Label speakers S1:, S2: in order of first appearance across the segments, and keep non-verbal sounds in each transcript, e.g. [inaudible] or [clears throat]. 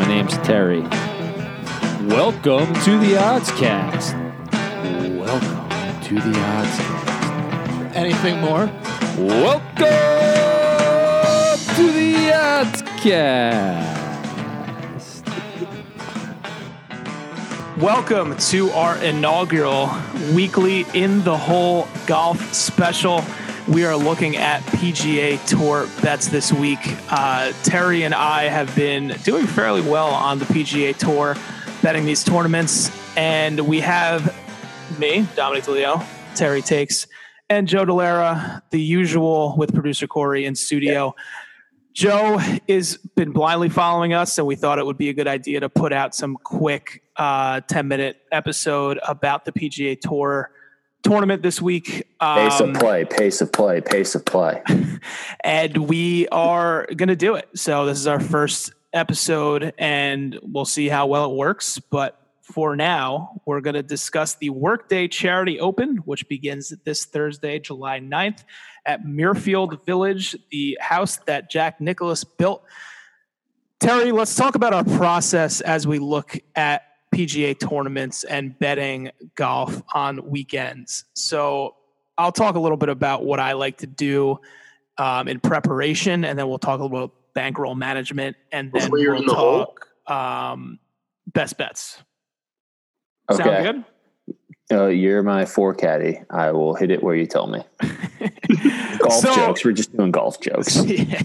S1: My name's Terry. Welcome to the Oddscast. Welcome to the Oddscast.
S2: Anything more?
S1: Welcome to the Oddscast.
S2: Welcome to our inaugural weekly In the Hole golf special. We are looking at PGA Tour bets this week. Uh, Terry and I have been doing fairly well on the PGA Tour, betting these tournaments. And we have me, Dominic DeLeo, Terry Takes, and Joe Delara, the usual with producer Corey in studio. Joe has been blindly following us, and we thought it would be a good idea to put out some quick uh, 10 minute episode about the PGA Tour tournament this week.
S3: Pace
S2: Um,
S3: of play, pace of play, pace of play. [laughs]
S2: and we are going to do it. So this is our first episode, and we'll see how well it works. But for now, we're going to discuss the Workday Charity Open, which begins this Thursday, July 9th at Muirfield Village, the house that Jack Nicklaus built. Terry, let's talk about our process as we look at PGA tournaments and betting golf on weekends. So I'll talk a little bit about what I like to do um, in preparation, and then we'll talk a little about bankroll management, and then
S4: Before
S2: we'll
S4: the
S2: talk um, best bets. Sound
S3: Okay.
S2: good?
S3: Uh, you're my four caddy. I will hit it where you tell me. [laughs] Golf
S2: So-
S3: jokes. We're just doing golf jokes. [laughs]
S2: Yeah.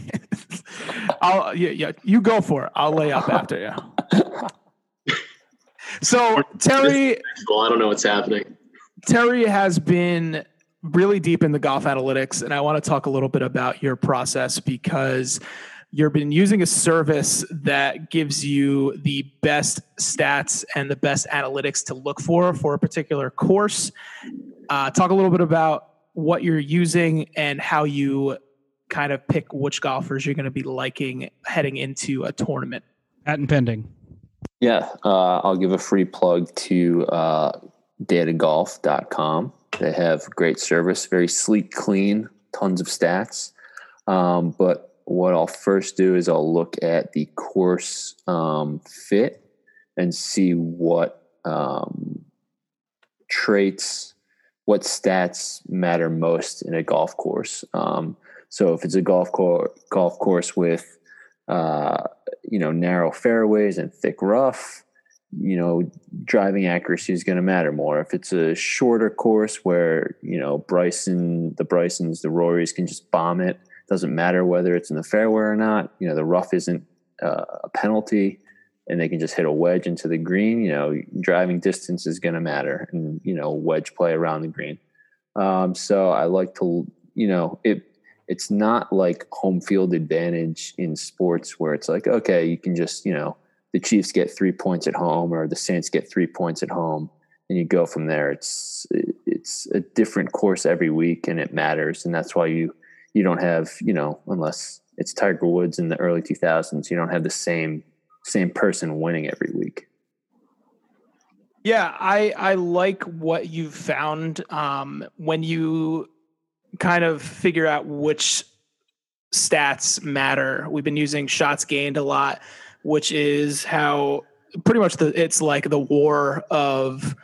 S2: I'll yeah, yeah, you go for it. I'll lay up after you. So Terry
S4: Well, I don't know what's happening.
S2: Terry has been really deep in the golf analytics, and I want to talk a little bit about your process because you've been using a service that gives you the best stats and the best analytics to look for for a particular course. Uh, talk a little bit about what you're using and how you kind of pick which golfers you're going to be liking heading into a tournament.
S1: Patent pending.
S3: Yeah, uh, I'll give a free plug to uh, datagolf.com. They have great service, very sleek, clean, tons of stats. Um, but what I'll first do is I'll look at the course um, fit and see what um, traits, what stats matter most in a golf course. Um, so if it's a golf course, golf course with uh, you know narrow fairways and thick rough you know driving accuracy is going to matter more. If it's a shorter course where you know bryson the brysons the rorys can just bomb it doesn't matter whether it's in the fairway or not you know the rough isn't uh, a penalty and they can just hit a wedge into the green you know driving distance is going to matter and you know wedge play around the green. Um, so i like to you know it it's not like home field advantage in sports where it's like okay you can just you know the chiefs get three points at home or the saints get three points at home and you go from there. It's it's a different course every week and it matters. And that's why you you don't have you know unless it's tiger woods in the early 2000s you don't have the same same person winning every week.
S2: Yeah, I I like what you've found um, when you kind of figure out which stats matter. We've been using shots gained a lot, which is how pretty much the it's like the war of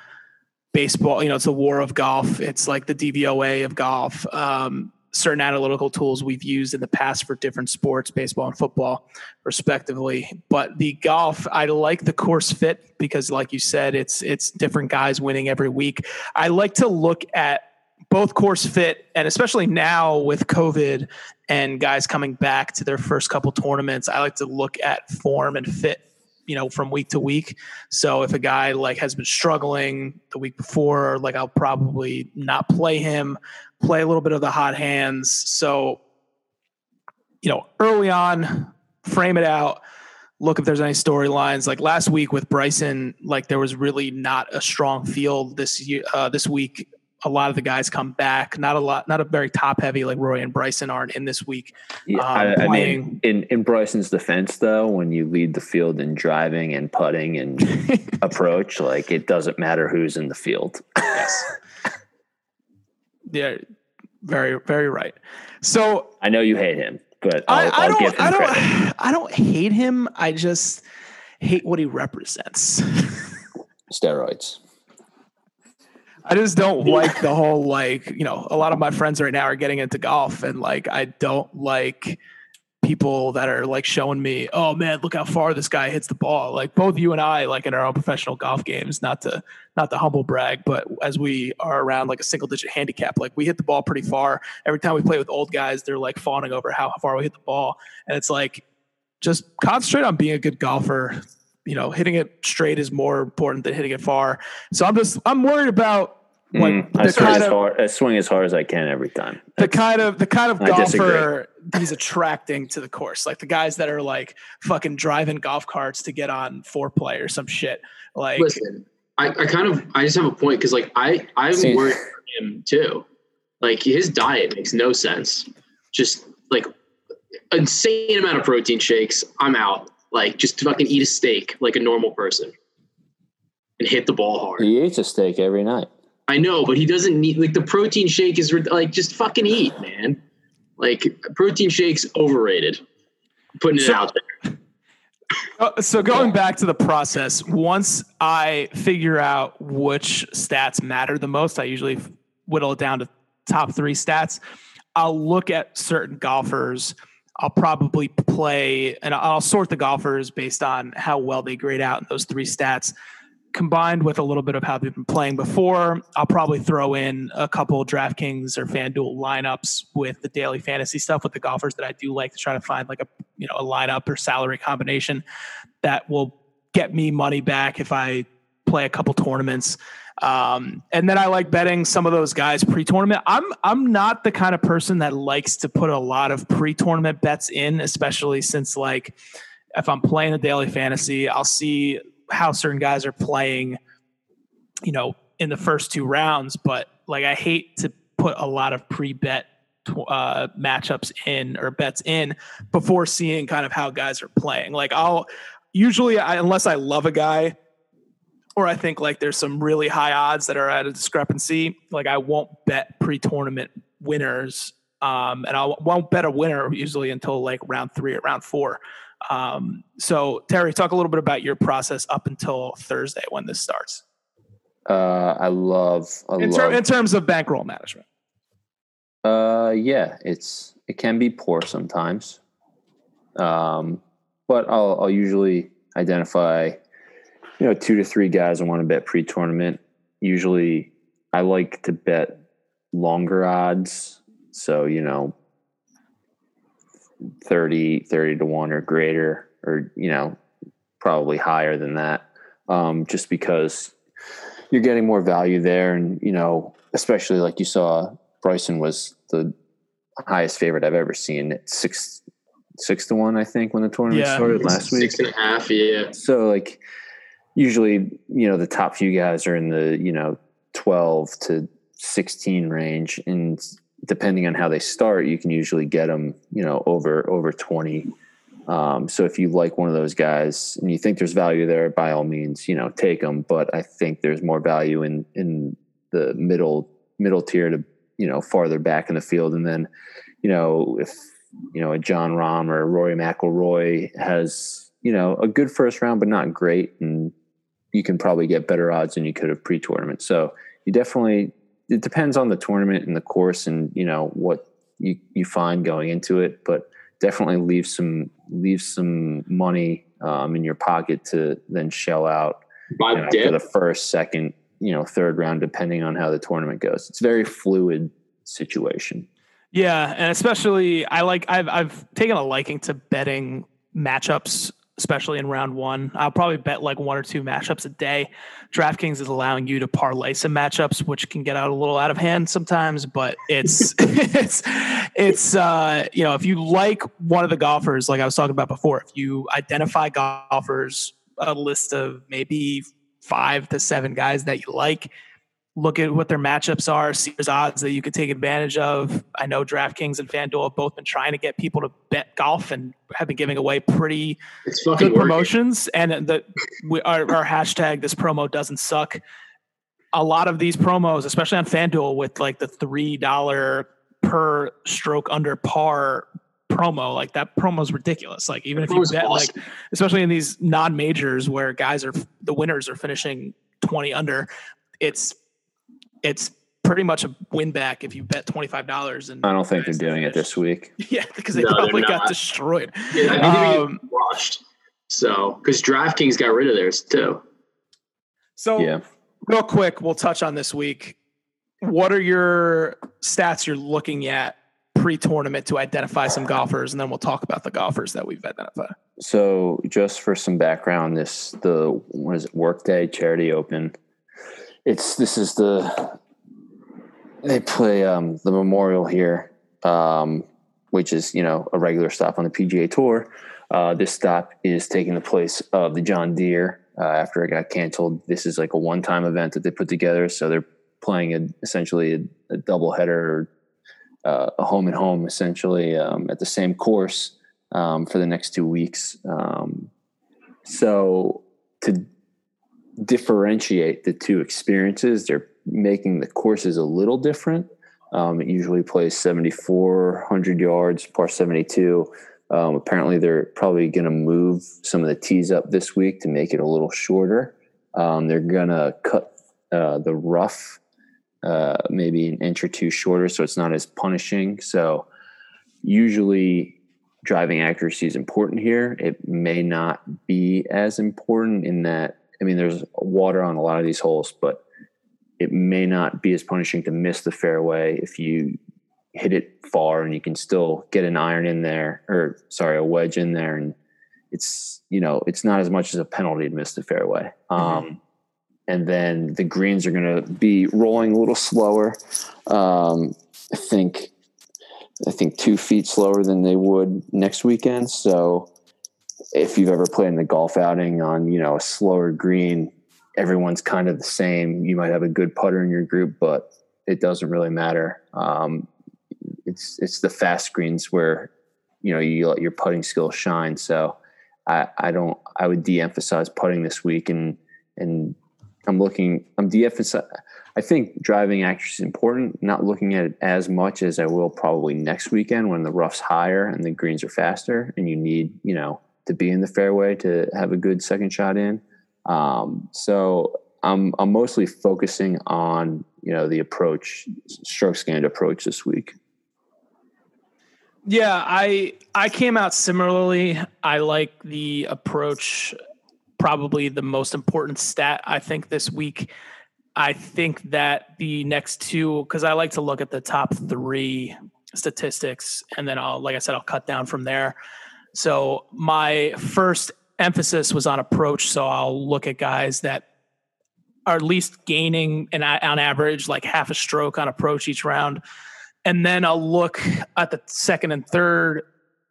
S2: baseball. You know, it's a war of golf. It's like the DVOA of golf. Um, certain analytical tools we've used in the past for different sports, baseball and football, respectively. But the golf, I like the course fit because, like you said, it's it's different guys winning every week. I like to look at both course fit and especially now with COVID and guys coming back to their first couple tournaments, I like to look at form and fit, you know, from week to week. So if a guy like has been struggling the week before, like I'll probably not play him, play a little bit of the hot hands. So, you know, early on, frame it out. Look if there's any storylines. Like last week with Bryson, like there was really not a strong field this year. Uh, this week, a lot of the guys come back. Not a lot, not a very top heavy like Roy and Bryson aren't in this week.
S3: Yeah,
S2: um,
S3: I, I mean,
S2: playing.
S3: in in Bryson's defense, though, when you lead the field in driving and putting and [laughs] approach, like it doesn't matter who's in the field.
S2: yes. Yeah, very, very right. So
S3: I know you hate him, but
S2: I,
S3: I'll,
S2: I
S3: I'll give
S2: don't, I don't,
S3: credit. [sighs]
S2: I don't hate him. I just, hate what he represents. [laughs]
S3: Steroids.
S2: I just don't like the whole like, you know, a lot of my friends right now are getting into golf and like I don't like people that are like showing me, oh man, look how far this guy hits the ball. Like both you and I, like in our own professional golf games, not to not to humble brag, but as we are around like a single digit handicap, like we hit the ball pretty far. Every time we play with old guys, they're like fawning over how far we hit the ball. And it's like just concentrate on being a good golfer you know, hitting it straight is more important than hitting it far. So I'm just I'm worried about like
S3: Mm, I,
S2: the
S3: swing
S2: kind
S3: as
S2: of
S3: hard, I swing as hard as I can every time.
S2: the kind of the kind of
S3: I
S2: golfer he's attracting to the course. Like the guys that are like fucking driving golf carts to get on foreplay or some shit. Like
S4: Listen, I, I kind of I just have a point because like I I'm
S3: See-
S4: worried for him too. Like his diet makes no sense. Just like insane amount of protein shakes. I'm out. Like just fucking eat a steak like a normal person and hit the ball hard.
S3: He eats a steak every night.
S4: I know, but he doesn't need like the protein shake is like just fucking eat, man. Like protein shakes overrated. Putting it
S2: So-
S4: out there. [laughs]
S2: Uh, so going back to the process, once I figure out which stats matter the most, I usually whittle it down to top three stats. I'll look at certain golfers. I'll probably play and I'll sort the golfers based on how well they grade out in those three stats. Combined with a little bit of how they've been playing before, I'll probably throw in a couple DraftKings or FanDuel lineups with the daily fantasy stuff with the golfers that I do like to try to find like a you know a lineup or salary combination that will get me money back if I play a couple tournaments. Um, and then I like betting some of those guys pre-tournament. I'm I'm not the kind of person that likes to put a lot of pre-tournament bets in, especially since like if I'm playing the daily fantasy, I'll see how certain guys are playing, you know, in the first two rounds. But like I hate to put a lot of pre-bet uh, matchups in or bets in before seeing kind of how guys are playing. Like I'll usually, I, unless I love a guy or I think like there's some really high odds that are at a discrepancy, like I won't bet pre-tournament winners. Um, and I won't bet a winner usually until like round three or round four. Um, so Terry, talk a little bit about your process up until Thursday when this starts
S3: Uh, I love. I
S2: in,
S3: love.
S2: in terms of bankroll management.
S3: Uh, yeah, it's it can be poor sometimes, um, but I'll I'll usually identify, you know, two to three guys I want to bet pre-tournament. Usually, I like to bet longer odds, so you know, 30, 30 to one or greater, or you know, probably higher than that, um, just because you're getting more value there, and you know, especially like you saw Bryson was the highest favorite I've ever seen at six six to one, I think, when the tournament
S2: Yeah.
S3: started last week.
S4: Six and a half, yeah.
S3: So like usually, you know, the top few guys are in the, you know, twelve to sixteen range. And depending on how they start, you can usually get them, you know, over over twenty. Um, so if you like one of those guys and you think there's value there, by all means, you know, take them. But I think there's more value in in the middle middle tier to you know farther back in the field, and then you know if you know a Jon Rahm or Rory McIlroy has you know a good first round, but not great, and you can probably get better odds than you could have pre-tournament. So you definitely it depends on the tournament and the course, and you know what you you find going into it, but definitely leave some leave some money um, in your pocket to then shell out you know, for the first, second, you know, third round, depending on how the tournament goes. It's a very fluid situation.
S2: Yeah, and especially I like I've I've taken a liking to betting matchups, especially in round one. I'll probably bet like one or two matchups a day. DraftKings is allowing you to parlay some matchups, which can get out a little out of hand sometimes, but it's [laughs] it's it's uh you know if you like one of the golfers, like I was talking about before, if you identify golfers, a list of maybe five to seven guys that you like look at what their matchups are, see there's odds that you could take advantage of. I know DraftKings and FanDuel have both been trying to get people to bet golf and have been giving away pretty good
S4: working.
S2: promotions. And the we, our, our hashtag this promo doesn't suck. A lot of these promos, especially on FanDuel, with like the three dollar per stroke under par promo. Like that promo is ridiculous. Like even if you bet,
S4: awesome.
S2: like especially in these non majors where guys are the winners are finishing twenty under, it's it's pretty much a win back if you bet twenty five dollars. And
S3: I don't think they're doing it this week. [laughs]
S2: Yeah, because they
S4: No,
S2: probably got destroyed.
S4: Yeah, I think
S2: Um,
S4: washed. So, because DraftKings got rid of theirs too.
S2: So
S3: Yeah.
S2: real quick, we'll touch on this week. What are your stats you're looking at pre-tournament to identify some golfers, and then we'll talk about the golfers that we've identified.
S3: So, just for some background, this the what is it? Workday Charity Open. It's this is the they play um, the Memorial here, um, which is you know a regular stop on the PGA Tour. Uh, this stop is taking the place of the John Deere uh, after it got canceled. This is like a one-time event that they put together, so they're playing a, essentially a, a double header, uh, a home and home essentially um, at the same course um, for the next two weeks. Um, so to differentiate the two experiences, they're making the courses a little different. Um, it usually plays 7,400 yards, par 72. Um, apparently, they're probably going to move some of the tees up this week to make it a little shorter. Um, they're going to cut uh, the rough uh, maybe an inch or two shorter, so it's not as punishing. So, usually, driving accuracy is important here. It may not be as important in that, I mean, there's water on a lot of these holes, but it may not be as punishing to miss the fairway if you hit it far and you can still get an iron in there or sorry a wedge in there. And it's you know it's not as much as a penalty to miss the fairway. Um, and then the greens are going to be rolling a little slower. Um, i think i think two feet slower than they would next weekend. So if you've ever played in the golf outing on you know a slower green everyone's kind of the same you might have a good putter in your group but it doesn't really matter um, it's it's the fast greens where you know you let your putting skills shine. So I I don't I would de-emphasize putting this week and and I'm looking I'm de-emphasize. I think driving accuracy is important. Not looking at it as much as I will probably next weekend when the rough's higher and the greens are faster and you need you know to be in the fairway to have a good second shot in. Um, so I'm I'm mostly focusing on you know the approach strokes gained approach this week.
S2: Yeah, I I came out similarly. I like the approach probably the most important stat I think this week. I think that the next two cuz I like to look at the top 3 statistics and then I'll like I said I'll cut down from there. So my first emphasis was on approach, so I'll look at guys that are at least gaining an on average like half a stroke on approach each round and then I'll look at the second and third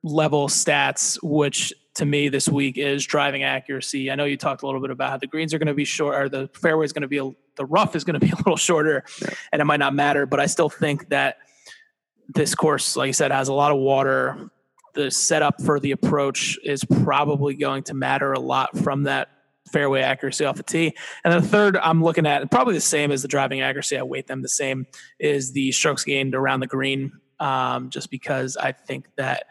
S2: level stats, which to me this week is driving accuracy. I know you talked a little bit about how the greens are going to be short, or the fairway is going to be, a, the rough is going to be [laughs] a little shorter,
S3: Yeah.
S2: and it might not matter. But I still think that this course, like I said, has a lot of water. The setup for the approach is probably going to matter a lot from that fairway accuracy off the tee. And the third I'm looking at, probably the same as the driving accuracy, I weight them the same, is the strokes gained around the green. Um, just because I think that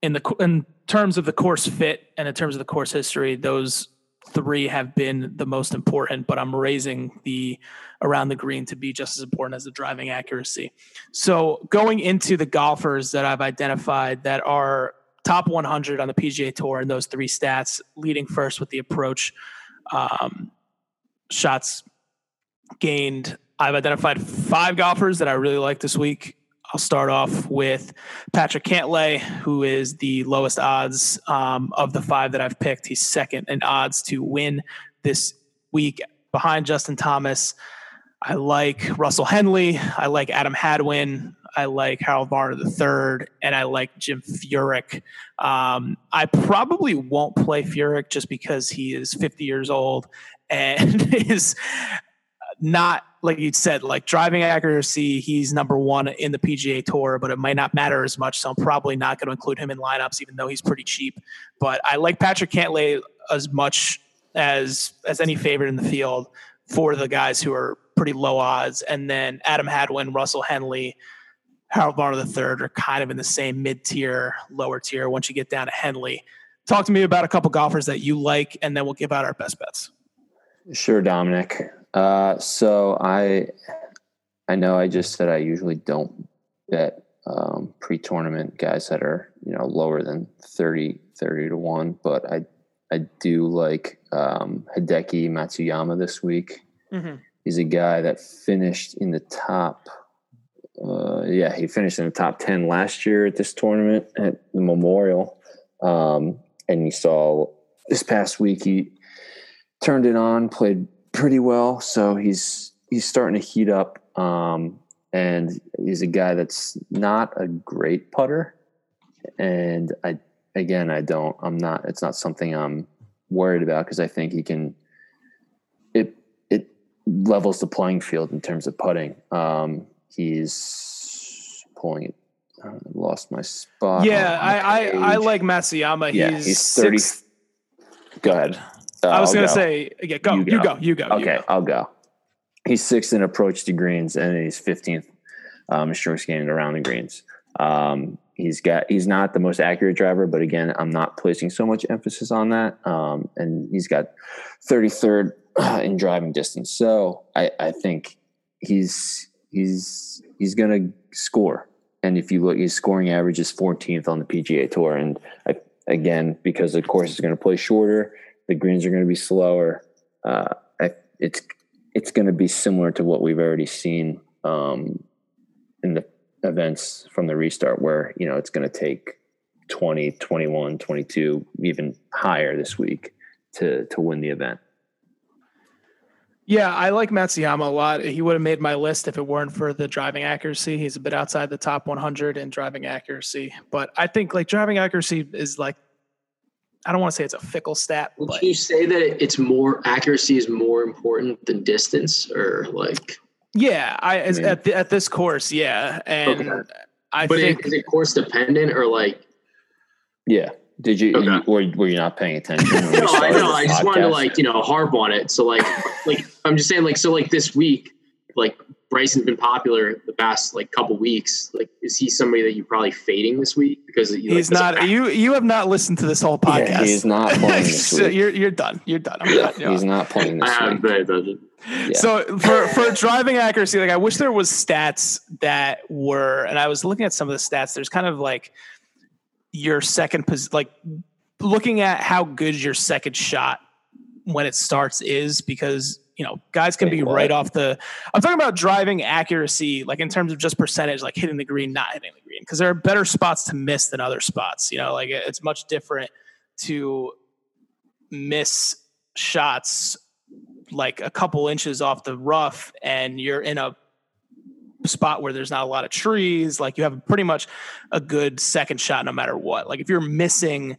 S2: in the in terms of the course fit and in terms of the course history, those three have been the most important. But I'm raising the around the green to be just as important as the driving accuracy. So going into the golfers that I've identified that are top 100 on the PGA Tour and those three stats, leading first with the approach um, shots gained. I've identified five golfers that I really like this week. I'll start off with Patrick Cantlay, who is the lowest odds um, of the five that I've picked. He's second in odds to win this week behind Justin Thomas. I like Russell Henley. I like Adam Hadwin. I like Harold Varner III, and I like Jim Furyk. Um, I probably won't play Furyk just because he is 50 years old and [laughs] is not like you said, like driving accuracy. He's number one in the PGA Tour, but it might not matter as much. So I'm probably not going to include him in lineups, even though he's pretty cheap. But I like Patrick Cantlay as much as as any favorite in the field for the guys who are pretty low odds. And then Adam Hadwin, Russell Henley. Harold Varner the third are kind of in the same mid tier, lower tier. Once you get down to Henley, talk to me about a couple golfers that you like, and then we'll give out our best bets.
S3: Sure, Dominic. Uh, so I, I know I just said I usually don't bet um, pre-tournament guys that are you know lower than 30, 30 to one, but I, I do like um, Hideki Matsuyama this week.
S2: Mm-hmm.
S3: He's a guy that finished in the top. Uh, yeah, he finished in the top ten last year at this tournament at the Memorial, um, and you saw this past week he turned it on, played pretty well. So he's he's starting to heat up, um, and he's a guy that's not a great putter. And I again, I don't. I'm not. It's not something I'm worried about because I think he can. It it levels the playing field in terms of putting. Um, he's pulling it. I lost my spot.
S2: Yeah, I, I, I like Matsuyama.
S3: Yeah,
S2: he's,
S3: he's 30
S2: six.
S3: Go ahead. Uh,
S2: I was
S3: I'll
S2: gonna
S3: go.
S2: say, yeah, go,
S3: You
S2: you
S3: go.
S2: go, you go. you
S3: Okay,
S2: go.
S3: I'll go. He's sixth in approach to greens, and he's fifteenth um, in strokes gained around the greens. Um, he's got he's not the most accurate driver, but again, I'm not placing so much emphasis on that. Um, and he's got 33rd [clears throat] in driving distance, so I, I think he's he's he's gonna score. And if you look, his scoring average is 14th on the PGA Tour, and I, again, because the course is going to play shorter, the greens are going to be slower. Uh, it's it's going to be similar to what we've already seen um, in the events from the restart, where you know it's going to take 20, 21, 22, even higher this week to to win the event.
S2: Yeah, I like Matsuyama a lot. He would have made my list if it weren't for the driving accuracy. He's a bit outside the top 100 in driving accuracy, but I think like driving accuracy is like I don't want to say it's a fickle stat,
S4: Would
S2: but
S4: you say that it's more accuracy is more important than distance, or like?
S2: yeah, I, as,
S3: mean-
S2: at the, at this course, yeah, and
S4: Okay.
S2: I
S4: But
S2: think
S4: it, is it course dependent or like?
S3: Yeah. Did you,
S4: Okay.
S3: you or were you not paying attention? [laughs]
S4: No, I know. I just wanted to like you know harp on it. So like like I'm just saying like so like this week, like Bryson's been popular the past like couple weeks. Like is he somebody that you're probably fading this week because he, like,
S2: he's
S4: doesn't-
S2: You you have not listened to this whole podcast.
S3: Yeah, he's not [laughs] playing this
S2: so
S3: week.
S2: you're you're done. You're done. I'm
S3: Yeah,
S2: done. Yeah.
S3: he's not playing this
S4: haven't
S3: week.
S4: paid attention.
S3: Yeah.
S2: So for for driving accuracy, like I wish there was stats that were, and I was looking at some of the stats. There's kind of like your second pos, like looking at how good your second shot when it starts is because you know guys can
S3: Wait,
S2: be
S3: what?
S2: right off the. I'm talking about driving accuracy, like in terms of just percentage, like hitting the green, not hitting the green, because there are better spots to miss than other spots. You know, like it's much different to miss shots like a couple inches off the rough and you're in a spot where there's not a lot of trees like you have pretty much a good second shot no matter what like if you're missing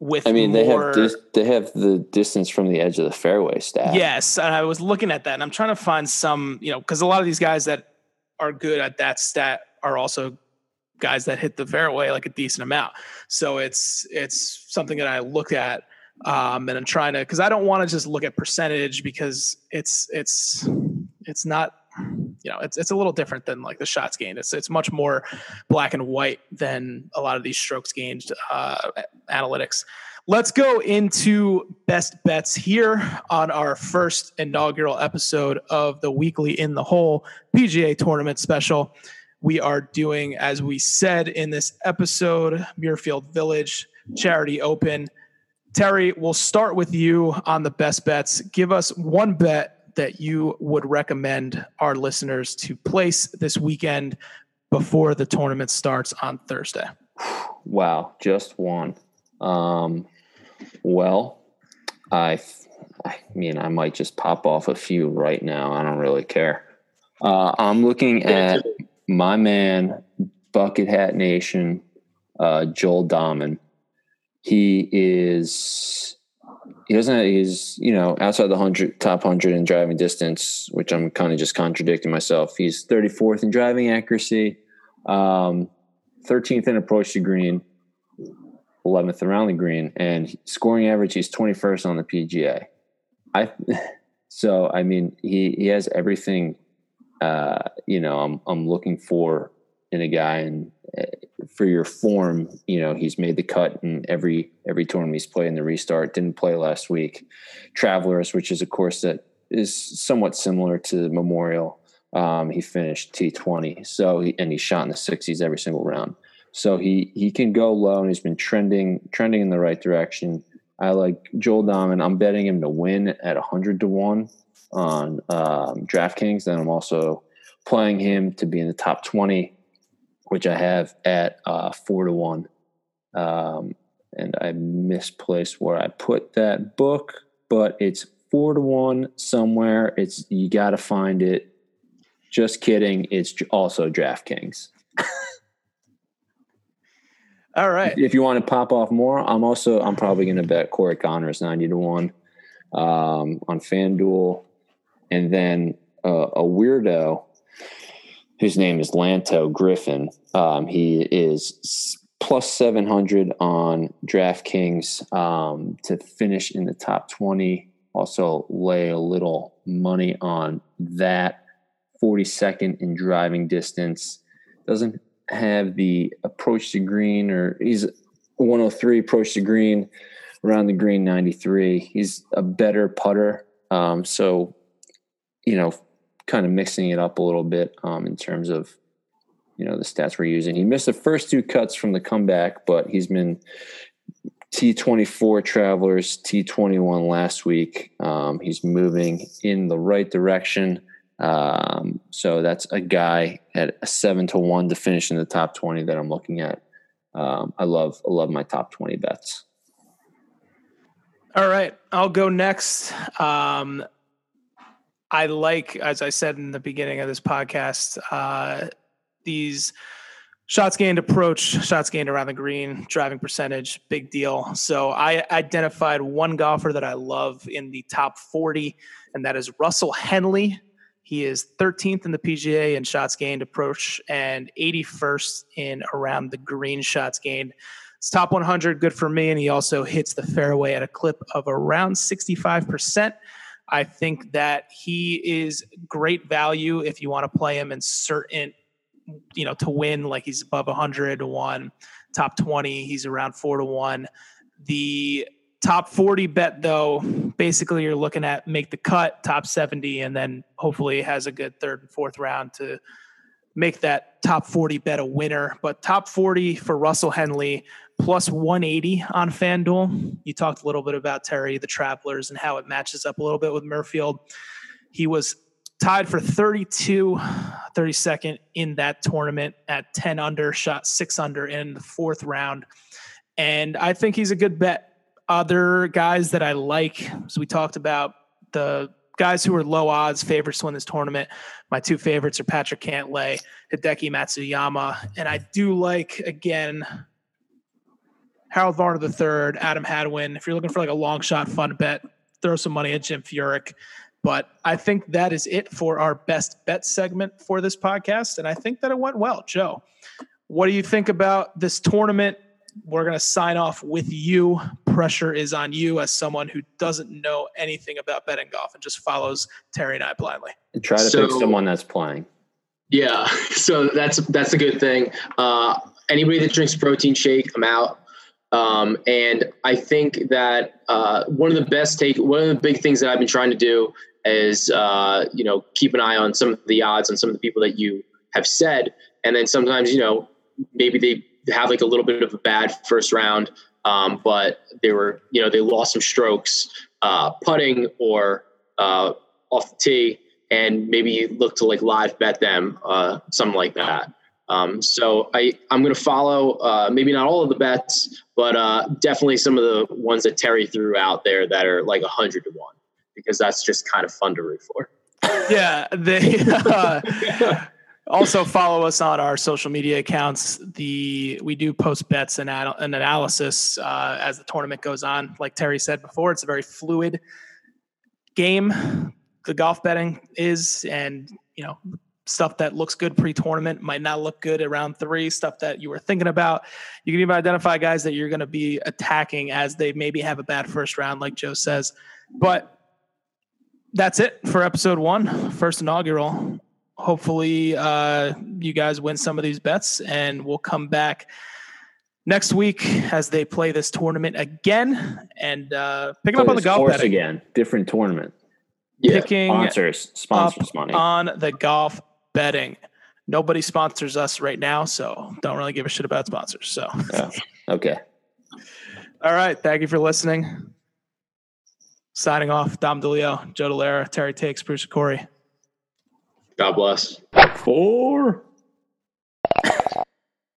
S2: with
S3: I mean, they have dis- they have the distance from the edge of the fairway stat.
S2: yes and i was looking at that and i'm trying to find some you know because a lot of these guys that are good at that stat are also guys that hit the fairway like a decent amount so it's it's something that i look at um, and I'm trying to because I don't want to just look at percentage because it's it's it's not you know it's it's a little different than like the shots gained. It's it's much more black and white than a lot of these strokes gained uh, analytics. Let's go into best bets here on our first inaugural episode of the weekly in the hole PGA tournament special. We are doing, as we said in this episode, Muirfield Village Charity Open. Terry, we'll start with you on the best bets. Give us one bet that you would recommend our listeners to place this weekend before the tournament starts on Thursday.
S3: Wow, just one. Um, well, I, I mean, I might just pop off a few right now. I don't really care. Uh, I'm looking at my man, Bucket Hat Nation, uh, Joel Dahmen. He is. He doesn't. He's you know outside the hundred top hundred in driving distance, which I'm kind of just contradicting myself. He's 34th in driving accuracy, um, 13th in approach to green, 11th around the green, and scoring average. He's 21st on the PGA. I [laughs] so I mean he he has everything. Uh, you know, I'm I'm looking for in a guy, and for your form, you know he's made the cut in every every tournament he's played in the restart. Didn't play last week. Travelers, which is a course that is somewhat similar to Memorial. Um, he finished T20, so he, and he shot in the 60s every single round. So he he can go low, and he's been trending trending in the right direction. I like Joel Dahmen. I'm betting him to win at 100 to one on um, DraftKings. Then I'm also playing him to be in the top 20, which I have at uh, four to one. Um, and I misplaced where I put that book, but it's four to one somewhere. It's you got to find it. Just kidding. It's also DraftKings. [laughs]
S2: All right.
S3: If you want to pop off more, I'm also I'm probably going to bet Corey Conners ninety to one um, on FanDuel, and then uh, a weirdo whose name is Lanto Griffin. Um, he is plus seven hundred on DraftKings um, to finish in the top twenty. Also, lay a little money on that. Forty second in driving distance. Doesn't have the approach to green, or he's 103 approach to green, around the green 93. He's a better putter. Um, so, you know, kind of mixing it up a little bit um, in terms of, you know, the stats we're using. He missed the first two cuts from the comeback, but he's been T24 Travelers, T21 last week. Um, he's moving in the right direction. Um, so that's a guy at a seven to one to finish in the top 20 that I'm looking at. Um, I love, I love my top 20 bets.
S2: All right. I'll go next. Um, I like, as I said in the beginning of this podcast, uh, these shots gained approach, shots gained around the green, driving percentage, big deal. So I identified one golfer that I love in the top 40, and that is Russell Henley he is 13th in the PGA in shots gained approach and 81st in around the green shots gained. It's top 100, good for me. And he also hits the fairway at a clip of around 65%. I think that he is great value if you want to play him in certain, you know, to win, like he's above 100 to 1, top 20, he's around 4 to 1. The top 40 bet though basically you're looking at make the cut top 70 and then hopefully has a good third and fourth round to make that top 40 bet a winner. But top 40 for russell henley plus 180 on fanduel. You talked a little bit about terry the travelers and how it matches up a little bit with Muirfield he was tied for 32 32nd in that tournament at 10 under shot 6 under in the fourth round. And i think he's a good bet. Other guys that I like, so we talked about the guys who are low odds favorites to win this tournament. My two favorites are Patrick Cantlay, Hideki Matsuyama, and I do like again Harold Varner III, Adam Hadwin. If you're looking for like a long shot fun bet, throw some money at Jim Furyk. But I think that is it for our best bet segment for this podcast, and I think that it went well. Joe, what do you think about this tournament? we're going to sign off with you. Pressure is on you as someone who doesn't know anything about betting golf and just follows Terry and I blindly.
S3: And try to so, pick someone that's playing.
S4: Yeah, [laughs] so that's that's a good thing. Uh, anybody that drinks protein shake, I'm out. Um, and I think that uh, one of the best take, one of the big things that I've been trying to do is, uh, you know, keep an eye on some of the odds on some of the people that you have said, and then sometimes, you know, maybe they have like a little bit of a bad first round, um, but they were, you know, they lost some strokes uh, putting or uh, off the tee, and maybe look to like live bet them, uh, something like that. Um, so I, I'm going to follow, uh, maybe not all of the bets, but uh, definitely some of the ones that Terry threw out there that are like a hundred to one, because that's just kind of fun to root for.
S2: Yeah, they [laughs] uh, also follow us on our social media accounts. The we do post bets and an analysis uh, as the tournament goes on. Like Terry said before, it's a very fluid game. The golf betting is, and you know, stuff that looks good pre-tournament might not look good around three. Stuff that you were thinking about, you can even identify guys that you're going to be attacking as they maybe have a bad first round, like Joe says. But that's it for episode one, first inaugural hopefully uh, you guys win some of these bets, and we'll come back next week as they play this tournament again and uh, picking up on the golf
S3: course
S2: betting.
S3: again. Different tournament.
S4: Yeah.
S2: Picking
S3: Sponsors. Sponsors money.
S2: on the golf betting. Nobody sponsors us right now, so don't really give a shit about sponsors. So,
S3: Yeah. Okay.
S2: all right. Thank you for listening. Signing off, Dom DeLeo, Joe Delera, Terry Takes, Bruce Corey.
S4: God bless.
S3: Four.